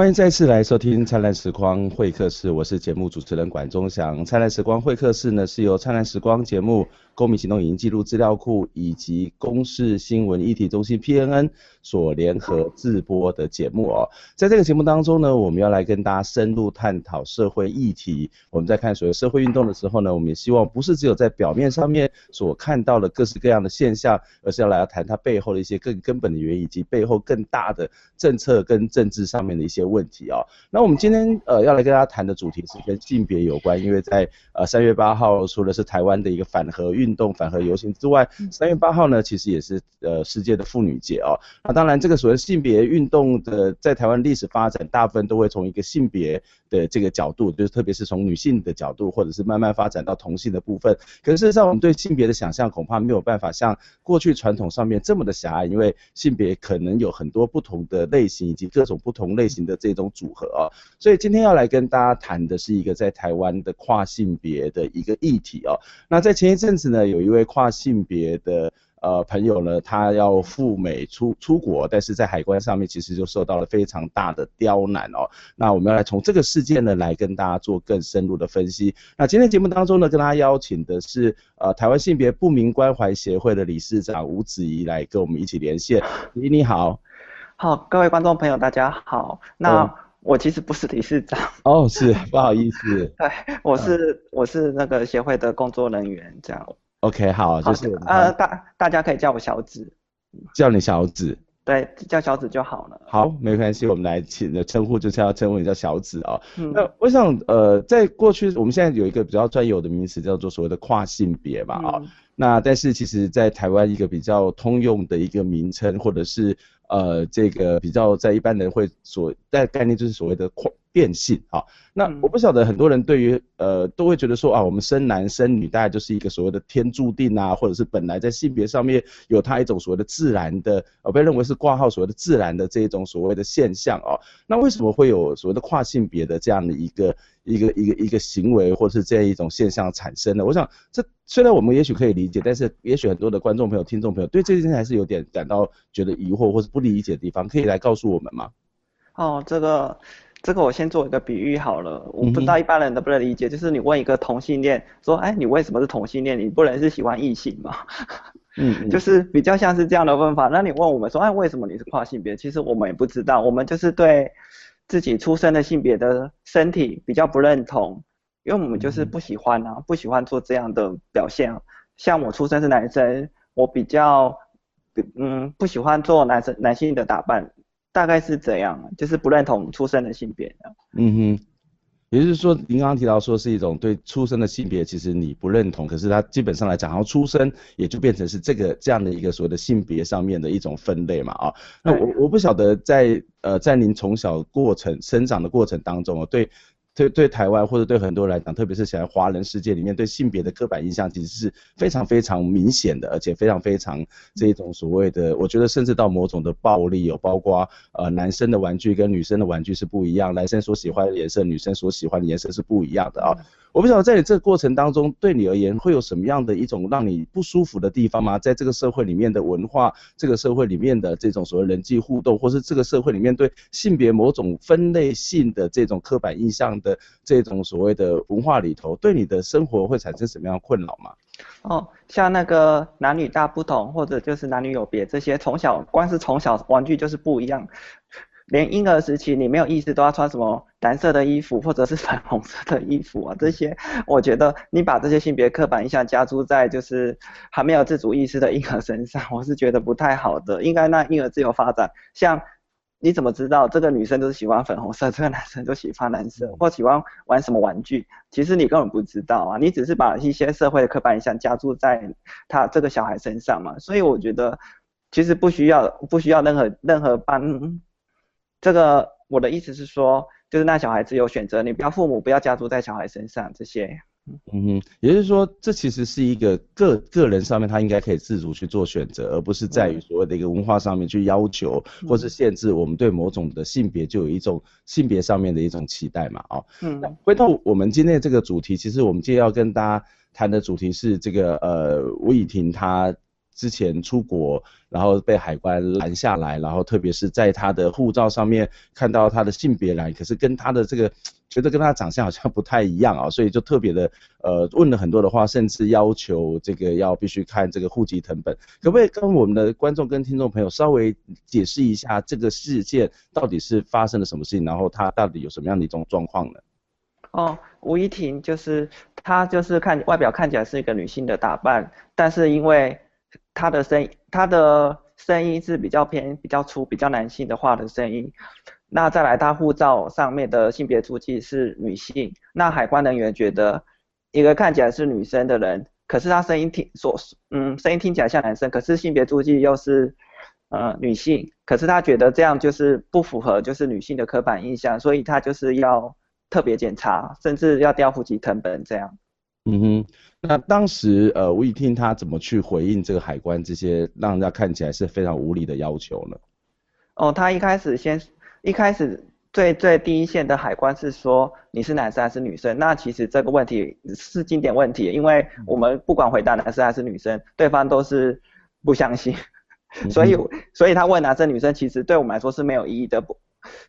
欢迎再次来收听灿烂时光会客室，我是节目主持人管中祥。灿烂时光会客室呢，是由灿烂时光节目、公民行动影音记录资料库以及公视新闻议题中心 PNN 所联合制播的节目哦。在这个节目当中呢，我们要来跟大家深入探讨社会议题。我们在看所谓社会运动的时候呢，我们也希望不是只有在表面上面所看到的各式各样的现象，而是要来谈它背后的一些更根本的原因，以及背后更大的政策跟政治上面的一些问题啊。那我们今天呃要来跟大家谈的主题是跟性别有关，因为在呃三月八号，除了是台湾的一个反核运动、反核游行之外，三月八号呢其实也是呃世界的妇女节哦。那当然这个所谓性别运动的在台湾历史发展，大部分都会从一个性别的这个角度，就是特别是从女性的角度，或者是慢慢发展到同性的部分。可是事实上我们对性别的想象恐怕没有办法像过去传统上面这么的狭隘，因为性别可能有很多不同的类型以及各种不同类型的这种组合啊。所以今天要来跟大家谈的是一个在台湾的跨性别的一个议题哦。那在前一阵子呢，有一位跨性别的呃朋友呢，他要赴美出出国，但是在海关上面其实就受到了非常大的刁难哦。那我们要来从这个事件呢来跟大家做更深入的分析。那今天节目当中呢，跟大家邀请的是呃台湾性别不明关怀协会的理事长吴子怡来跟我们一起连线。你你好，好，各位观众朋友大家好。那、嗯我其实不是理事长哦，是不好意思，对，我是、嗯、我是那个协会的工作人员，这样。OK，好，就是呃大大家可以叫我小紫，叫你小紫，对，叫小紫就好了。好，没关系，我们来请的称呼就是要称呼你叫小紫啊、哦。嗯，那我想呃，在过去我们现在有一个比较专有的名词叫做所谓的跨性别嘛啊、那但是其实在台湾一个比较通用的一个名称或者是。呃，这个比较在一般人会所但概念就是所谓的跨变性啊。那我不晓得很多人对于呃都会觉得说啊，我们生男生女大概就是一个所谓的天注定啊，或者是本来在性别上面有它一种所谓的自然的，呃被认为是挂号所谓的自然的这一种所谓的现象啊。那为什么会有所谓的跨性别的这样的一个一个一个一个行为，或是这样一种现象产生呢？我想这虽然我们也许可以理解，但是也许很多的观众朋友、听众朋友对这件事还是有点感到觉得疑惑或是不理解的地方，可以来告诉我们吗？哦，这个。这个我先做一个比喻好了，我不知道一般人能不能理解，嗯、就是你问一个同性恋说，哎，你为什么是同性恋？你不能是喜欢异性吗？嗯，嗯，就是比较像是这样的问法。那你问我们说，哎，为什么你是跨性别？其实我们也不知道，我们就是对自己出生的性别的身体比较不认同，因为我们就是不喜欢啊，不喜欢做这样的表现。像我出生是男生，我比较嗯不喜欢做男生男性的打扮。大概是怎样，就是不认同出生的性别。嗯哼，也就是说，您刚刚提到说是一种对出生的性别，其实你不认同，可是它基本上来讲，然后出生也就变成是这个这样的一个所谓的性别上面的一种分类嘛啊。那我我不晓得在呃在您从小过程生长的过程当中啊，对。对对，台湾或者对很多人来讲，特别是现在华人世界里面，对性别的刻板印象其实是非常非常明显的，而且非常非常这一种所谓的，我觉得甚至到某种的暴力，有包括呃男生的玩具跟女生的玩具是不一样，男生所喜欢的颜色，女生所喜欢的颜色是不一样的啊。我不晓得在你这个过程当中，对你而言会有什么样的一种让你不舒服的地方吗？在这个社会里面的文化，这个社会里面的这种所谓人际互动，或是这个社会里面对性别某种分类性的这种刻板印象的这种所谓的文化里头，对你的生活会产生什么样的困扰吗？哦，像那个男女大不同，或者就是男女有别这些，从小光是从小玩具就是不一样。连婴儿时期你没有意识都要穿什么蓝色的衣服或者是粉红色的衣服啊，这些我觉得你把这些性别刻板印象加注在就是还没有自主意识的婴儿身上，我是觉得不太好的。应该让婴儿自由发展。像你怎么知道这个女生就是喜欢粉红色，这个男生就喜欢蓝色，或喜欢玩什么玩具？其实你根本不知道啊，你只是把一些社会的刻板印象加注在他这个小孩身上嘛。所以我觉得其实不需要不需要任何任何帮。这个我的意思是说，就是让小孩子有选择，你不要父母不要加诸在小孩身上这些。嗯哼，也就是说，这其实是一个个个人上面他应该可以自主去做选择，而不是在于所谓的一个文化上面去要求或是限制我们对某种的性别就有一种性别上面的一种期待嘛。哦，嗯，那回到我们今天的这个主题，其实我们今天要跟大家谈的主题是这个呃吴以婷她。之前出国，然后被海关拦下来，然后特别是在他的护照上面看到他的性别栏，可是跟他的这个觉得跟他长相好像不太一样啊，所以就特别的 呃问了很多的话，甚至要求这个要必须看这个户籍成本，可不可以跟我们的观众跟听众朋友稍微解释一下这个事件到底是发生了什么事情，然后他到底有什么样的一种状况呢？哦，吴依婷就是她，就是看外表看起来是一个女性的打扮，但是因为他的声音，他的声音是比较偏比较粗比较男性的话的声音，那再来他护照上面的性别注记是女性，那海关人员觉得一个看起来是女生的人，可是他声音听所嗯声音听起来像男生，可是性别注记又是呃女性，可是他觉得这样就是不符合就是女性的刻板印象，所以他就是要。特别检查，甚至要调户籍成本这样。嗯哼，那当时呃，吴依婷他怎么去回应这个海关这些让人家看起来是非常无理的要求呢？哦，他一开始先一开始最最第一线的海关是说你是男生还是女生？那其实这个问题是经典问题，因为我们不管回答男生还是女生，对方都是不相信，所以所以他问男生女生，其实对我们来说是没有意义的，不，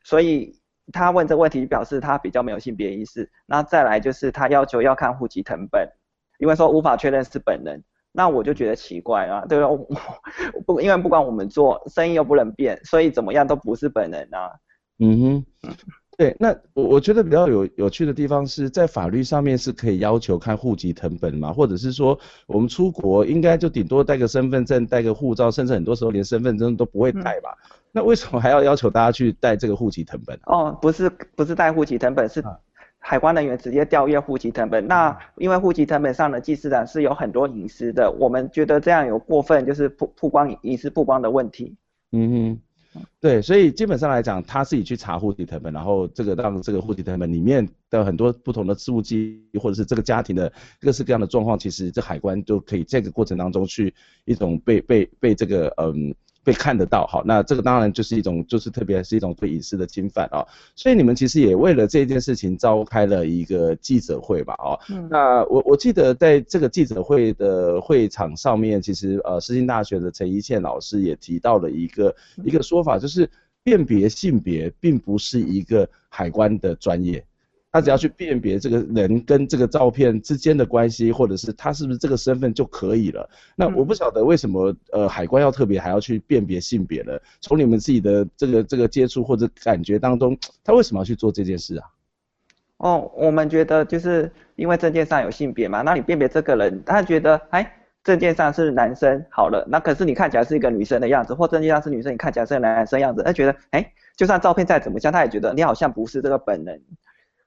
所以。他问这个问题，表示他比较没有性别意识。那再来就是他要求要看户籍成本，因为说无法确认是本人。那我就觉得奇怪啊，对吧？不，因为不管我们做生意又不能变，所以怎么样都不是本人啊。嗯哼，对。那我我觉得比较有有趣的地方是在法律上面是可以要求看户籍成本嘛，或者是说我们出国应该就顶多带个身份证、带个护照，甚至很多时候连身份证都不会带吧。嗯那为什么还要要求大家去带这个户籍成本？哦，不是，不是带户籍成本，是海关人员直接调阅户籍成本。那因为户籍成本上的记事栏是有很多隐私的，我们觉得这样有过分，就是曝曝光隐私曝光的问题。嗯哼，对，所以基本上来讲，他自己去查户籍成本，然后这个让这个户籍成本里面的很多不同的事务记录，或者是这个家庭的各式各样的状况，其实这海关就可以这个过程当中去一种被被被这个嗯。被看得到，好，那这个当然就是一种，就是特别是一种对隐私的侵犯啊。所以你们其实也为了这件事情召开了一个记者会吧？哦，嗯，那我我记得在这个记者会的会场上面，其实呃，世新大学的陈一倩老师也提到了一个一个说法，就是辨别性别并不是一个海关的专业。他只要去辨别这个人跟这个照片之间的关系，或者是他是不是这个身份就可以了。那我不晓得为什么呃海关要特别还要去辨别性别呢？从你们自己的这个这个接触或者感觉当中，他为什么要去做这件事啊？哦，我们觉得就是因为证件上有性别嘛，那你辨别这个人，他觉得哎证件上是男生好了，那可是你看起来是一个女生的样子，或证件上是女生，你看起来是个男生样子，他觉得哎就算照片再怎么像，他也觉得你好像不是这个本人。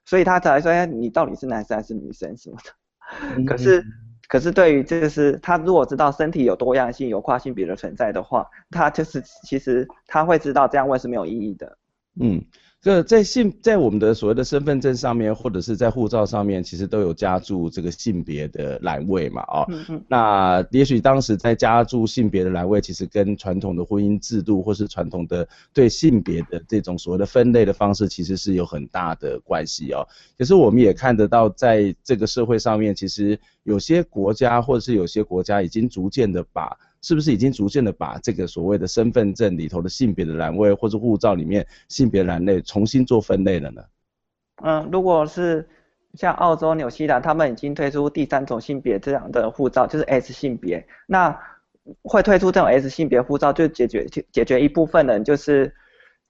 所以他才说，哎，你到底是男生还是女生什么的？可是，可是对于这个是，他如果知道身体有多样性、有跨性别的存在的话，他就是其实他会知道这样问是没有意义的。嗯。这在性在我们的所谓的身份证上面，或者是在护照上面，其实都有加注这个性别的栏位嘛，哦，嗯嗯，那也许当时在加注性别的栏位，其实跟传统的婚姻制度或是传统的对性别的这种所谓的分类的方式，其实是有很大的关系哦。可是我们也看得到，在这个社会上面，其实有些国家或者是有些国家已经逐渐的把。是不是已经逐渐的把这个所谓的身份证里头的性别的栏位，或者护照里面性别栏类重新做分类了呢？嗯，如果是像澳洲、纽西兰，他们已经推出第三种性别这样的护照，就是 S 性别。那会推出这种 S 性别护照，就解决解决一部分人就是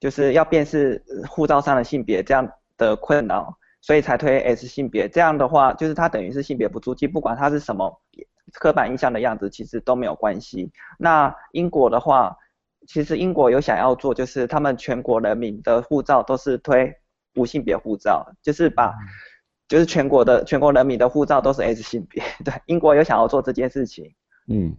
就是要辨识护照上的性别这样的困扰，所以才推 S 性别。这样的话，就是它等于是性别不注记，不管它是什么。刻板印象的样子其实都没有关系。那英国的话，其实英国有想要做，就是他们全国人民的护照都是推无性别护照，就是把，就是全国的全国人民的护照都是 S 性别。对，英国有想要做这件事情。嗯，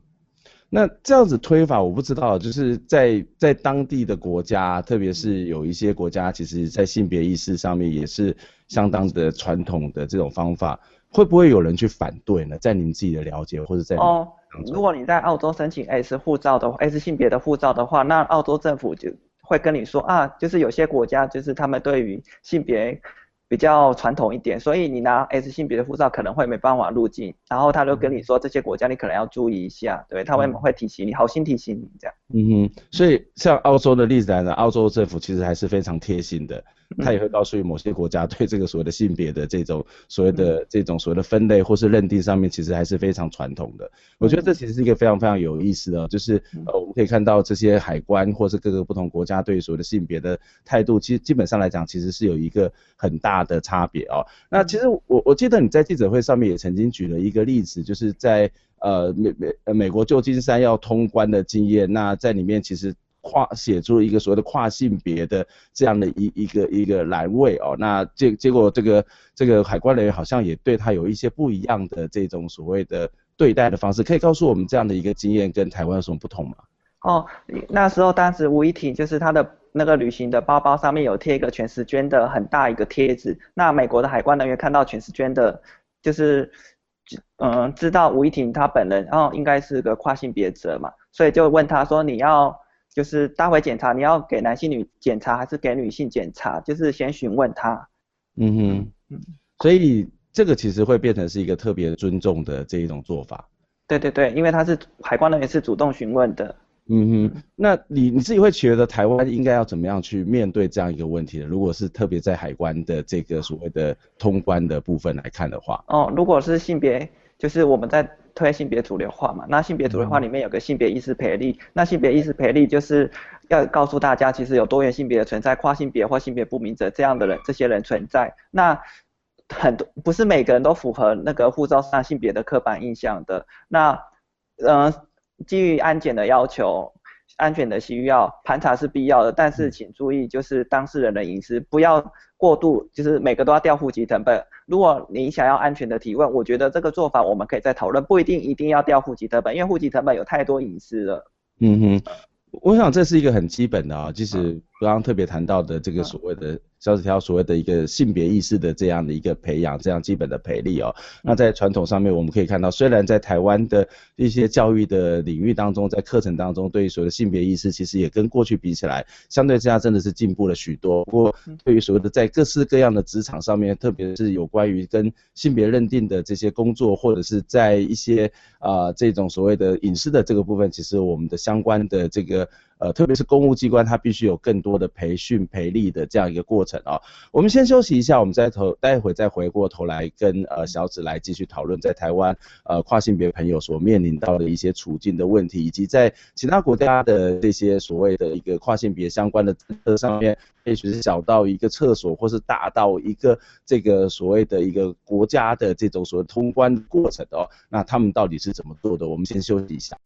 那这样子推法我不知道，就是在在当地的国家，特别是有一些国家，其实在性别意识上面也是相当的传统的这种方法。会不会有人去反对呢？在您自己的了解或者在哦，如果你在澳洲申请 S 护照的 S 性别的护照的话，那澳洲政府就会跟你说啊，就是有些国家就是他们对于性别比较传统一点，所以你拿 S 性别的护照可能会没办法入境，然后他就跟你说这些国家你可能要注意一下，对，他会会提醒你，好心提醒你这样。嗯哼，所以像澳洲的例子来讲，澳洲政府其实还是非常贴心的。他也会告诉你某些国家对这个所谓的性别的这种所谓的这种所谓的分类或是认定上面，其实还是非常传统的。我觉得这其实是一个非常非常有意思的，就是呃我们可以看到这些海关或是各个不同国家对所谓的性别的态度，其实基本上来讲其实是有一个很大的差别哦。那其实我我记得你在记者会上面也曾经举了一个例子，就是在呃美美美国旧金山要通关的经验，那在里面其实。跨写出一个所谓的跨性别的这样的一一个一个栏位哦，那结结果这个这个海关人员好像也对他有一些不一样的这种所谓的对待的方式，可以告诉我们这样的一个经验跟台湾有什么不同吗？哦，那时候当时吴依婷就是他的那个旅行的包包上面有贴一个全时间的很大一个贴纸，那美国的海关人员看到全时间的，就是嗯知道吴依婷她本人然后应该是个跨性别者嘛，所以就问他说你要。就是待会检查，你要给男性女检查还是给女性检查？就是先询问他。嗯哼，嗯，所以这个其实会变成是一个特别尊重的这一种做法。对对对，因为他是海关人员是主动询问的。嗯哼，那你你自己会觉得台湾应该要怎么样去面对这样一个问题呢？如果是特别在海关的这个所谓的通关的部分来看的话。哦，如果是性别，就是我们在。推性别主流化嘛，那性别主流化里面有个性别意识培力，那性别意识培力就是要告诉大家，其实有多元性别的存在，跨性别或性别不明者这样的人，这些人存在。那很多不是每个人都符合那个护照上性别的刻板印象的。那嗯、呃，基于安检的要求。安全的需要盘查是必要的，但是请注意，就是当事人的隐私不要过度，就是每个都要调户籍成本。如果你想要安全的提问，我觉得这个做法我们可以再讨论，不一定一定要调户籍成本，因为户籍成本有太多隐私了。嗯哼，我想这是一个很基本的啊，就是刚刚特别谈到的这个所谓的。小纸条所谓的一个性别意识的这样的一个培养，这样基本的培力哦。那在传统上面，我们可以看到，虽然在台湾的一些教育的领域当中，在课程当中，对于所谓的性别意识，其实也跟过去比起来，相对之下真的是进步了许多。不过，对于所谓的在各式各样的职场上面，特别是有关于跟性别认定的这些工作，或者是在一些啊、呃、这种所谓的隐私的这个部分，其实我们的相关的这个呃，特别是公务机关，它必须有更多的培训培力的这样一个过程。啊，我们先休息一下，我们再头待会再回过头来跟呃小紫来继续讨论在台湾呃跨性别朋友所面临到的一些处境的问题，以及在其他国家的这些所谓的一个跨性别相关的政策上面，也许是小到一个厕所，或是大到一个这个所谓的一个国家的这种所谓通关过程哦，那他们到底是怎么做的？我们先休息一下。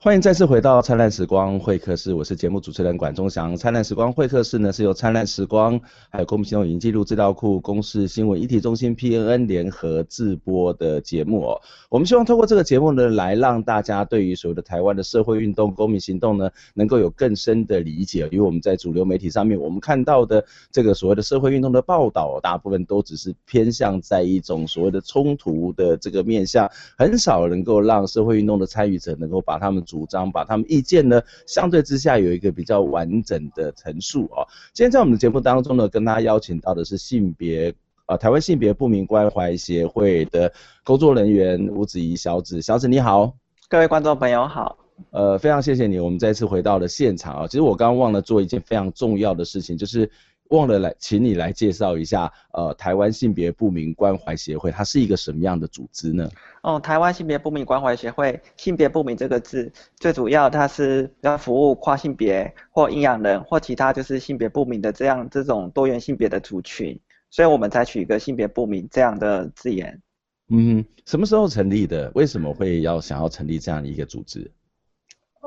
欢迎再次回到灿烂时光会客室，我是节目主持人管中祥。灿烂时光会客室呢是由灿烂时光还有公民行动影音记录资料库、公视新闻一体中心 PNN 联合制播的节目哦。我们希望透过这个节目呢，来让大家对于所谓的台湾的社会运动、公民行动呢，能够有更深的理解。因为我们在主流媒体上面，我们看到的这个所谓的社会运动的报道，大部分都只是偏向在一种所谓的冲突的这个面向，很少能够让社会运动的参与者能够把他们主张把他们意见呢，相对之下有一个比较完整的陈述哦。今天在我们的节目当中呢，跟大家邀请到的是性别呃台湾性别不明关怀协会的工作人员吴子怡小子，小子你好，各位观众朋友好，呃非常谢谢你，我们再次回到了现场啊。其实我刚刚忘了做一件非常重要的事情，就是。忘了来，请你来介绍一下，呃，台湾性别不明关怀协会，它是一个什么样的组织呢？哦，台湾性别不明关怀协会，性别不明这个字，最主要它是要服务跨性别或阴阳人或其他就是性别不明的这样这种多元性别的族群，所以我们采取一个性别不明这样的字眼。嗯，什么时候成立的？为什么会要想要成立这样的一个组织？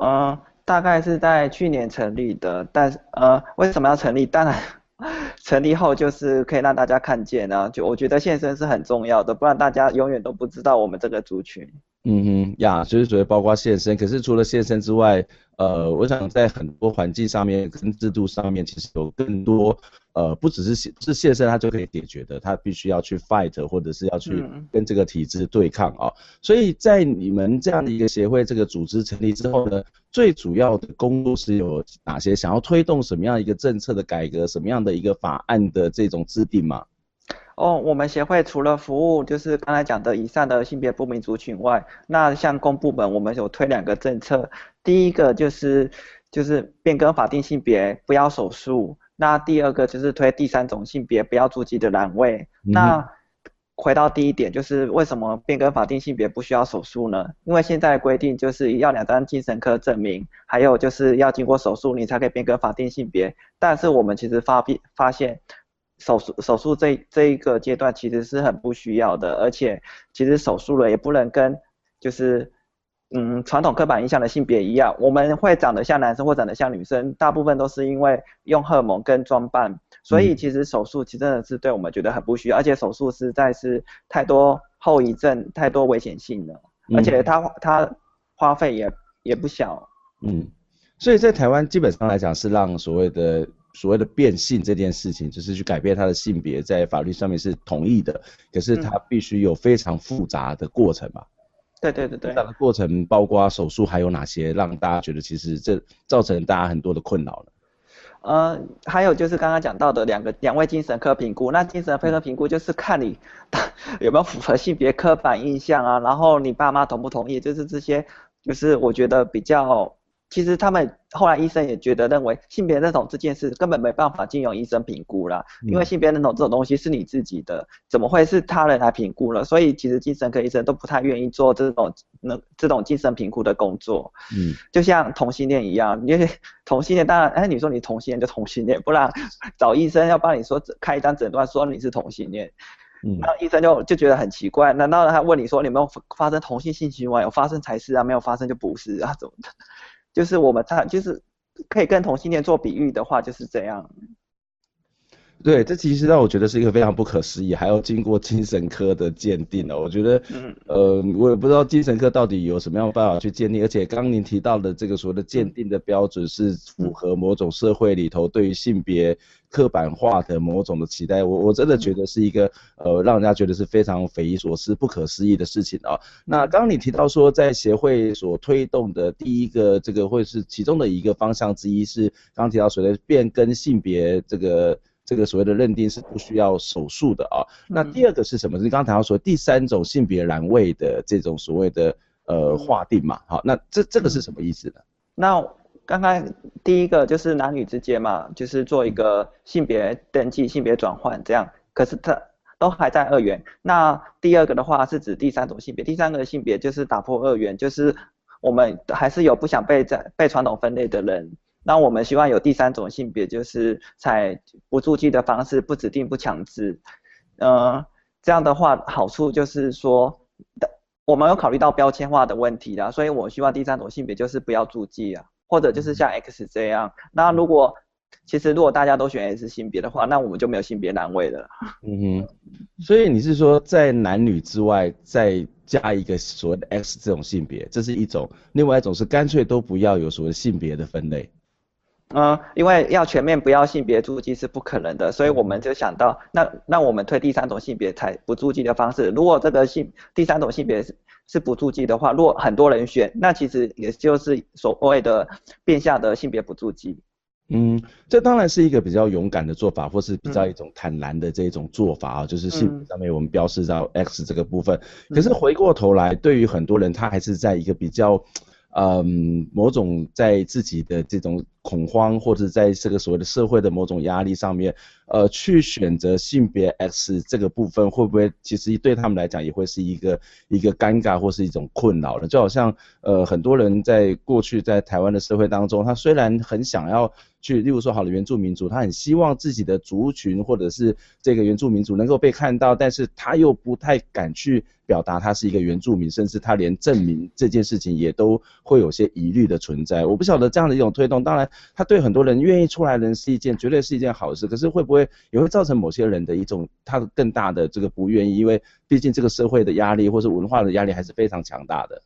嗯，大概是在去年成立的，但是呃，为什么要成立？当然。成立后就是可以让大家看见啊，就我觉得现身是很重要的，不然大家永远都不知道我们这个族群。嗯哼呀，就是所谓包括现身，可是除了现身之外，呃，我想在很多环境上面跟制度上面，其实有更多，呃，不只是现是现身，他就可以解决的，他必须要去 fight，或者是要去跟这个体制对抗啊。嗯、所以在你们这样的一个协会这个组织成立之后呢，最主要的工作是有哪些？想要推动什么样一个政策的改革，什么样的一个法案的这种制定吗？哦，我们协会除了服务就是刚才讲的以上的性别不明族群外，那像公部门我们有推两个政策，第一个就是就是变更法定性别不要手术，那第二个就是推第三种性别不要注记的栏位。嗯、那回到第一点，就是为什么变更法定性别不需要手术呢？因为现在规定就是要两张精神科证明，还有就是要经过手术你才可以变更法定性别，但是我们其实发现发现。手术手术这这一个阶段其实是很不需要的，而且其实手术了也不能跟就是嗯传统刻板印象的性别一样，我们会长得像男生或长得像女生，大部分都是因为用荷尔蒙跟装扮，所以其实手术其实真的是对我们觉得很不需要，而且手术实在是太多后遗症、太多危险性了，而且它它花费也也不小。嗯，所以在台湾基本上来讲是让所谓的。所谓的变性这件事情，就是去改变他的性别，在法律上面是同意的，可是他必须有非常复杂的过程嘛？对对对对。复杂的过程包括手术，还有哪些让大家觉得其实这造成大家很多的困扰呢？呃，还有就是刚刚讲到的两个两位精神科评估，那精神科评估就是看你有没有符合性别刻板印象啊，然后你爸妈同不同意，就是这些，就是我觉得比较。其实他们后来医生也觉得认为性别认同这件事根本没办法经由医生评估啦，因为性别认同这种东西是你自己的，怎么会是他人来评估了？所以其实精神科医生都不太愿意做这种那这种精神评估的工作。嗯，就像同性恋一样，因为同性恋当然，哎，你说你同性恋就同性恋，不然找医生要帮你说开一张诊断说你是同性恋，嗯，那医生就就觉得很奇怪，难道他问你说你有没有发生同性性行为？有发生才是啊，没有发生就不是啊，怎么的？就是我们他就是可以跟同性恋做比喻的话，就是这样。对，这其实让我觉得是一个非常不可思议，还要经过精神科的鉴定哦。我觉得，嗯，呃，我也不知道精神科到底有什么样的办法去鉴定，而且刚刚您提到的这个所谓的鉴定的标准是符合某种社会里头对于性别刻板化的某种的期待，我我真的觉得是一个呃让人家觉得是非常匪夷所思、不可思议的事情啊。那刚刚你提到说，在协会所推动的第一个这个会是其中的一个方向之一是刚刚提到所谓的变更性别这个。这个所谓的认定是不需要手术的啊。那第二个是什么？是刚刚谈到说第三种性别栏位的这种所谓的呃划定嘛。好，那这这个是什么意思呢？那刚刚第一个就是男女之间嘛，就是做一个性别登记、性别转换这样。可是它都还在二元。那第二个的话是指第三种性别，第三个性别就是打破二元，就是我们还是有不想被在被传统分类的人。那我们希望有第三种性别，就是采不注记的方式，不指定、不强制。呃，这样的话好处就是说，我们有考虑到标签化的问题啦，所以我希望第三种性别就是不要注记啊，或者就是像 X 这样。那如果其实如果大家都选 S 性别的话，那我们就没有性别栏位了。嗯哼，所以你是说在男女之外再加一个所谓的 X 这种性别，这是一种；另外一种是干脆都不要有所谓性别的分类。嗯，因为要全面不要性别注记是不可能的，所以我们就想到，那那我们推第三种性别才不注记的方式。如果这个性第三种性别是辅助剂的话，如果很多人选，那其实也就是所谓的变相的性别辅助剂。嗯，这当然是一个比较勇敢的做法，或是比较一种坦然的这种做法啊，嗯、就是性别上面我们标示到 X 这个部分。嗯、可是回过头来，对于很多人，他还是在一个比较。嗯，某种在自己的这种恐慌，或者在这个所谓的社会的某种压力上面，呃，去选择性别 X 这个部分，会不会其实对他们来讲也会是一个一个尴尬或是一种困扰呢？就好像呃，很多人在过去在台湾的社会当中，他虽然很想要。去，例如说，好的原住民族，他很希望自己的族群或者是这个原住民族能够被看到，但是他又不太敢去表达他是一个原住民，甚至他连证明这件事情也都会有些疑虑的存在。我不晓得这样的一种推动，当然他对很多人愿意出来的人是一件绝对是一件好事，可是会不会也会造成某些人的一种他的更大的这个不愿意，因为毕竟这个社会的压力或是文化的压力还是非常强大的。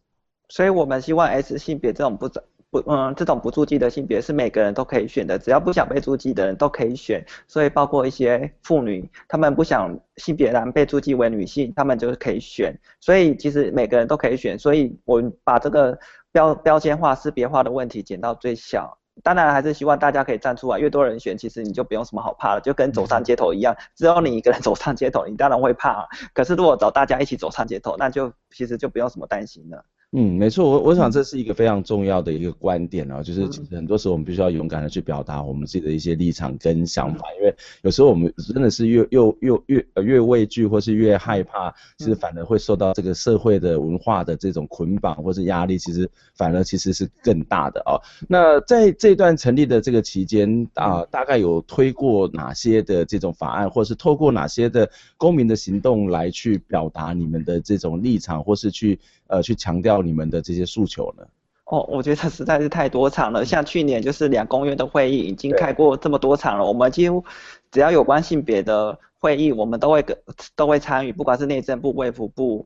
所以我们希望 S 性别这种不不嗯这种不注记的性别是每个人都可以选的，只要不想被注记的人都可以选。所以包括一些妇女，她们不想性别栏被注记为女性，她们就是可以选。所以其实每个人都可以选。所以我把这个标标签化、识别化的问题减到最小。当然还是希望大家可以站出来，越多人选，其实你就不用什么好怕了，就跟走上街头一样，只有你一个人走上街头，你当然会怕。可是如果找大家一起走上街头，那就其实就不用什么担心了。嗯，没错，我我想这是一个非常重要的一个观点啊，就是其实很多时候我们必须要勇敢的去表达我们自己的一些立场跟想法，因为有时候我们真的是越越越越越畏惧或是越害怕，其实反而会受到这个社会的文化的这种捆绑或是压力，其实反而其实是更大的啊。那在这段成立的这个期间啊，大概有推过哪些的这种法案，或是透过哪些的公民的行动来去表达你们的这种立场，或是去呃去强调。你们的这些诉求呢？哦，我觉得实在是太多场了。像去年就是两公约的会议已经开过这么多场了，我们几乎只要有关性别的会议，我们都会跟都会参与，不管是内政部、卫福部，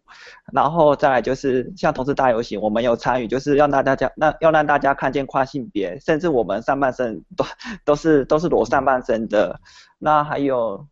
然后再来就是像同事大游行，我们有参与，就是要让大家那要让大家看见跨性别，甚至我们上半身都 都是都是裸上半身的。那还有。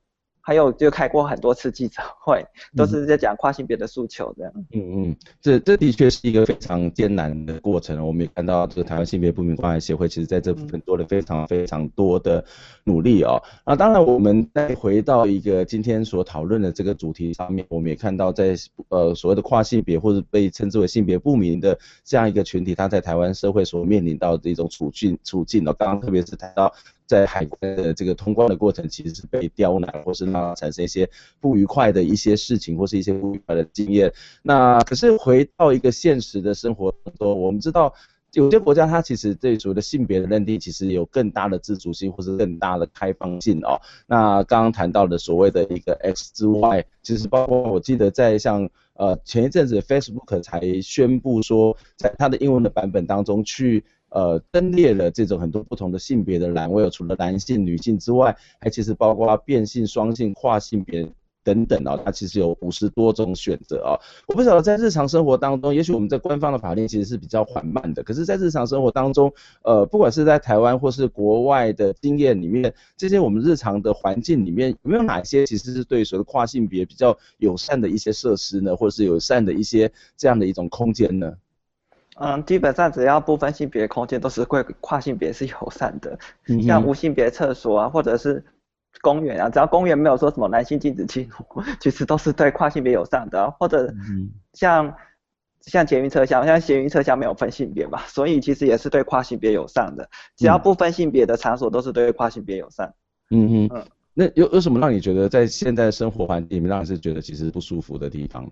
还有就开过很多次记者会，都是在讲跨性别的诉求这样。嗯嗯，这这的确是一个非常艰难的过程。我们也看到这个台湾性别不明关爱协会，其实在这部分做了非常非常多的努力哦。那当然，我们再回到一个今天所讨论的这个主题上面，我们也看到在呃所谓的跨性别或者被称之为性别不明的这样一个群体，他在台湾社会所面临到的一种处境处境哦。刚刚特别是谈到。在海关的这个通关的过程，其实是被刁难，或是让他产生一些不愉快的一些事情，或是一些不愉快的经验。那可是回到一个现实的生活当中，我们知道有些国家它其实对所谓的性别的认定，其实有更大的自主性，或是更大的开放性哦。那刚刚谈到的所谓的一个 X 之 Y，其实包括我记得在像呃前一阵子 Facebook 才宣布说，在它的英文的版本当中去。呃，登列了这种很多不同的性别的栏位，除了男性、女性之外，还其实包括变性、双性、跨性别等等啊，它其实有五十多种选择啊。我不晓得在日常生活当中，也许我们在官方的法令其实是比较缓慢的，可是，在日常生活当中，呃，不管是在台湾或是国外的经验里面，这些我们日常的环境里面，有没有哪些其实是对所谓跨性别比较友善的一些设施呢，或者是友善的一些这样的一种空间呢？嗯，基本上只要不分性别空间都是会跨性别是友善的，像无性别厕所啊，或者是公园啊，只要公园没有说什么男性禁止进入，其实都是对跨性别友善的。或者像像捷运车厢，像捷运车厢没有分性别嘛，所以其实也是对跨性别友善的。只要不分性别的场所都是对跨性别友善。嗯哼，那有有什么让你觉得在现在的生活环境里面让你是觉得其实不舒服的地方呢？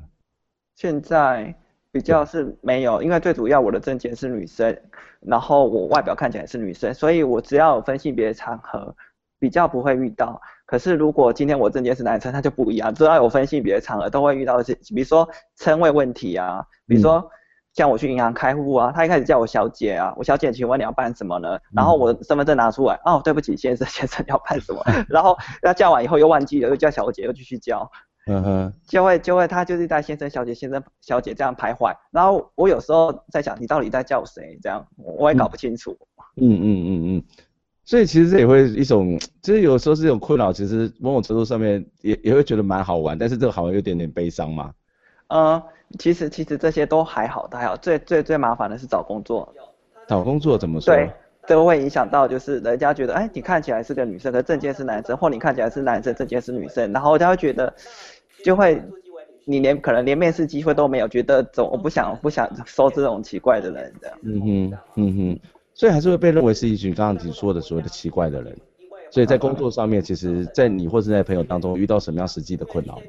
现在。比较是没有，因为最主要我的证件是女生，然后我外表看起来是女生，所以我只要有分性别场合，比较不会遇到。可是如果今天我证件是男生，他就不一样，只要有分性别场合都会遇到一些，比如说称谓问题啊，比如说像我去银行开户啊，他一开始叫我小姐啊，我小姐，请问你要办什么呢？然后我身份证拿出来，哦，对不起，先生，先生要办什么？然后他叫完以后又忘记了，又叫小姐，又继续叫。嗯哼，就会就会他就是在先生小姐先生小姐这样徘徊，然后我有时候在想你到底在叫谁这样，我也搞不清楚。嗯嗯嗯嗯，所以其实这也会一种，就是有时候是一种困扰，其实某种程度上面也也会觉得蛮好玩，但是这个好像有点点悲伤嘛。嗯，其实其实这些都还好，都还好，最最最麻烦的是找工作。找工作怎么说？对，都会影响到就是人家觉得，哎，你看起来是个女生，可证件是男生，或你看起来是男生，证件是女生，然后他会觉得。就会，你连可能连面试机会都没有，觉得总我不想不想收这种奇怪的人这样。嗯哼，嗯哼，所以还是会被认为是一群刚刚你说的所谓的奇怪的人。所以在工作上面，其实，在你或是在朋友当中遇到什么样实际的困扰吗？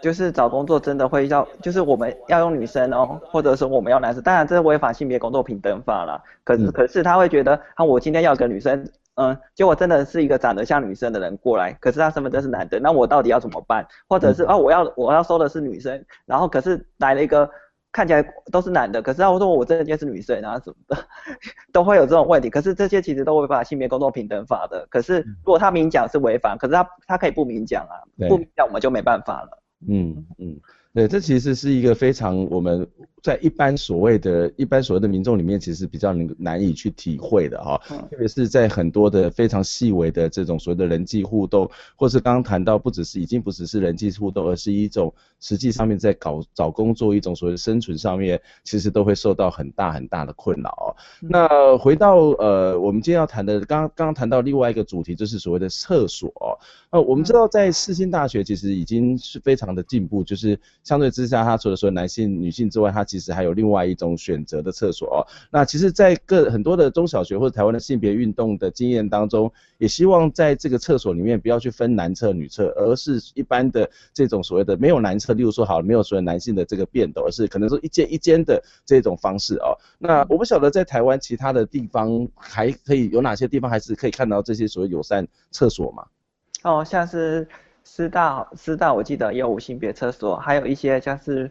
就是找工作真的会要，就是我们要用女生哦，或者说我们要男生，当然这是违反性别工作平等法了。可是可是他会觉得，啊我今天要跟女生。嗯，结果真的是一个长得像女生的人过来，可是他身份证是男的，那我到底要怎么办？或者是哦，我要我要收的是女生，然后可是来了一个看起来都是男的，可是他说我这件是女生，然后什么的，都会有这种问题。可是这些其实都违反性别工作平等法的。可是如果他明讲是违反，可是他他可以不明讲啊，不明讲我们就没办法了。嗯嗯。对，这其实是一个非常我们在一般所谓的一般所谓的民众里面，其实比较能难以去体会的哈，特别是在很多的非常细微的这种所谓的人际互动，或是刚刚谈到不只是已经不只是人际互动，而是一种实际上面在搞找工作一种所谓的生存上面，其实都会受到很大很大的困扰。那回到呃，我们今天要谈的，刚刚刚谈到另外一个主题，就是所谓的厕所。呃，我们知道在世新大学其实已经是非常的进步，就是。相对之下，它除了说男性、女性之外，它其其实还有另外一种选择的厕所哦。那其实，在各很多的中小学或者台湾的性别运动的经验当中，也希望在这个厕所里面不要去分男厕、女厕，而是一般的这种所谓的没有男厕，例如说好没有所谓男性的这个便斗，而是可能说一间一间的这种方式哦。那我不晓得在台湾其他的地方还可以有哪些地方还是可以看到这些所谓友善厕所吗？哦，像是。师大师大，我记得也有无性别厕所，还有一些像是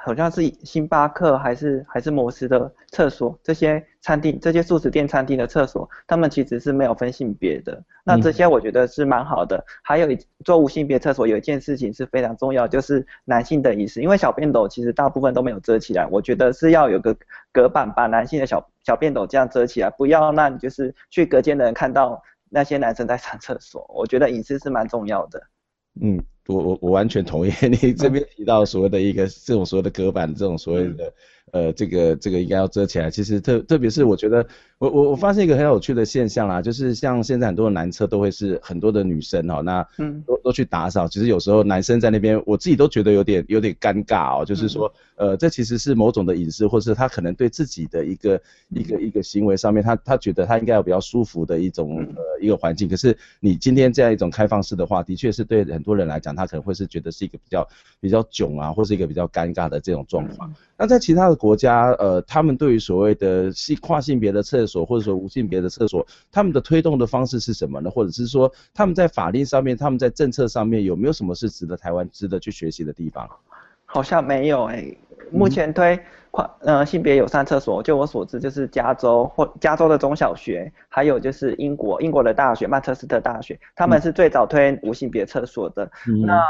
好像是星巴克还是还是摩斯的厕所，这些餐厅这些素食店餐厅的厕所，他们其实是没有分性别的。那这些我觉得是蛮好的。还有做无性别厕所有一件事情是非常重要，就是男性的隐私，因为小便斗其实大部分都没有遮起来，我觉得是要有个隔板把男性的小小便斗这样遮起来，不要让就是去隔间的人看到那些男生在上厕所。我觉得隐私是蛮重要的。嗯，我我我完全同意你这边提到所谓的一个这种所谓的隔板，这种所谓的。呃，这个这个应该要遮起来。其实特特别是我觉得，我我我发现一个很有趣的现象啦，就是像现在很多的男厕都会是很多的女生哦，那嗯都都去打扫。其实有时候男生在那边，我自己都觉得有点有点尴尬哦。就是说，呃，这其实是某种的隐私，或是他可能对自己的一个一个一个行为上面，他他觉得他应该有比较舒服的一种呃一个环境。可是你今天这样一种开放式的话，的确是对很多人来讲，他可能会是觉得是一个比较比较囧啊，或是一个比较尴尬的这种状况。那在其他的国家，呃，他们对于所谓的性跨性别的厕所，或者说无性别的厕所，他们的推动的方式是什么呢？或者是说他们在法令上面，他们在政策上面有没有什么是值得台湾值得去学习的地方？好像没有诶、欸。目前推跨呃性别友善厕所，就我所知就是加州或加州的中小学，还有就是英国英国的大学曼彻斯特大学，他们是最早推无性别厕所的。嗯、那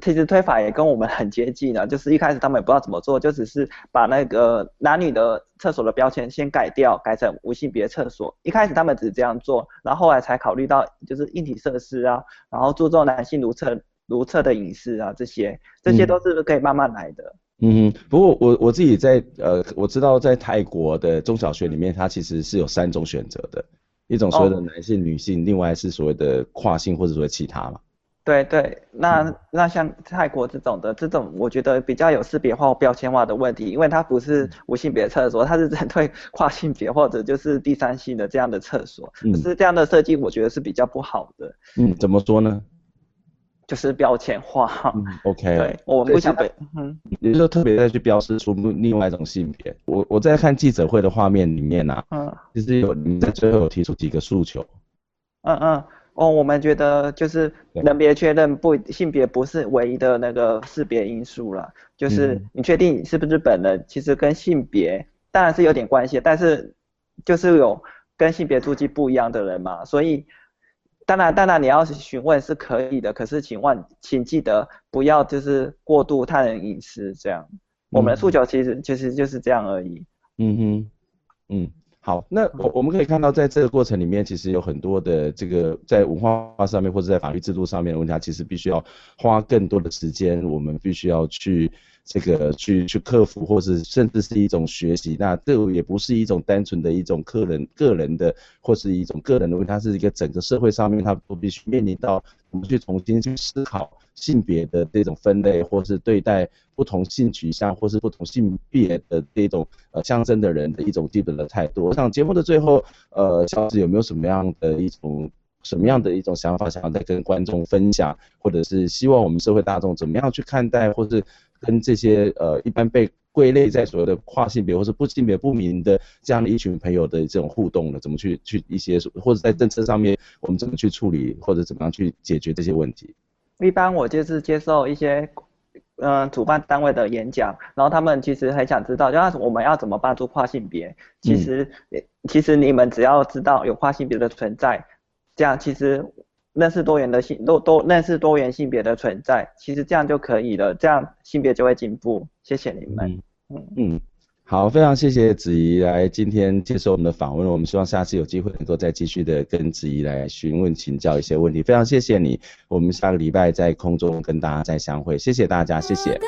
其实推法也跟我们很接近的，就是一开始他们也不知道怎么做，就只是把那个男女的厕所的标签先改掉，改成无性别厕所。一开始他们只是这样做，然后后来才考虑到就是硬体设施啊，然后注重男性如厕如厕的隐私啊，这些这些都是可以慢慢来的。嗯，不过我我自己在呃，我知道在泰国的中小学里面，它其实是有三种选择的，一种所谓的男性、女性，另外是所谓的跨性或者说其他嘛。对对，那那像泰国这种的，这种我觉得比较有识别化或标签化的问题，因为它不是无性别厕所，它是针对 跨性别或者就是第三性的这样的厕所，可是这样的设计我觉得是比较不好的。嗯，怎么说呢？就是标签化。嗯、OK。对，我们不想被，嗯，也就特别再去标示出另外一种性别。我我在看记者会的画面里面啊，嗯，其实有你在最后有提出几个诉求。嗯嗯。哦，我们觉得就是人别确认不性别不是唯一的那个识别因素了，就是你确定你是不是本人，其实跟性别当然是有点关系，但是就是有跟性别足迹不一样的人嘛，所以当然当然你要询问是可以的，可是请问请记得不要就是过度他人隐私这样，我们的诉求其实其实就是这样而已。嗯哼，嗯。好，那我我们可以看到，在这个过程里面，其实有很多的这个在文化上面或者在法律制度上面的问题，其实必须要花更多的时间，我们必须要去这个去去克服，或是甚至是一种学习。那这也不是一种单纯的一种个人个人的，或是一种个人的问题，它是一个整个社会上面，它都必须面临到我们去重新去思考。性别的这种分类，或是对待不同性取向或是不同性别的这种呃象征的人的一种基本的态度。我想节目的最后，呃，小子有没有什么样的一种什么样的一种想法，想要再跟观众分享，或者是希望我们社会大众怎么样去看待，或是跟这些呃一般被归类在所谓的跨性别或是不性别不明的这样的一群朋友的这种互动呢？怎么去去一些或者在政策上面我们怎么去处理，或者怎么样去解决这些问题？一般我就是接受一些嗯主办单位的演讲，然后他们其实很想知道，就是我们要怎么帮助跨性别。其实，嗯、其实你们只要知道有跨性别的存在，这样其实认识多元的性多多认识多元性别的存在，其实这样就可以了，这样性别就会进步。谢谢你们。嗯嗯。嗯好，非常谢谢子怡来今天接受我们的访问。我们希望下次有机会能够再继续的跟子怡来询问请教一些问题。非常谢谢你，我们下个礼拜在空中跟大家再相会。谢谢大家，谢谢。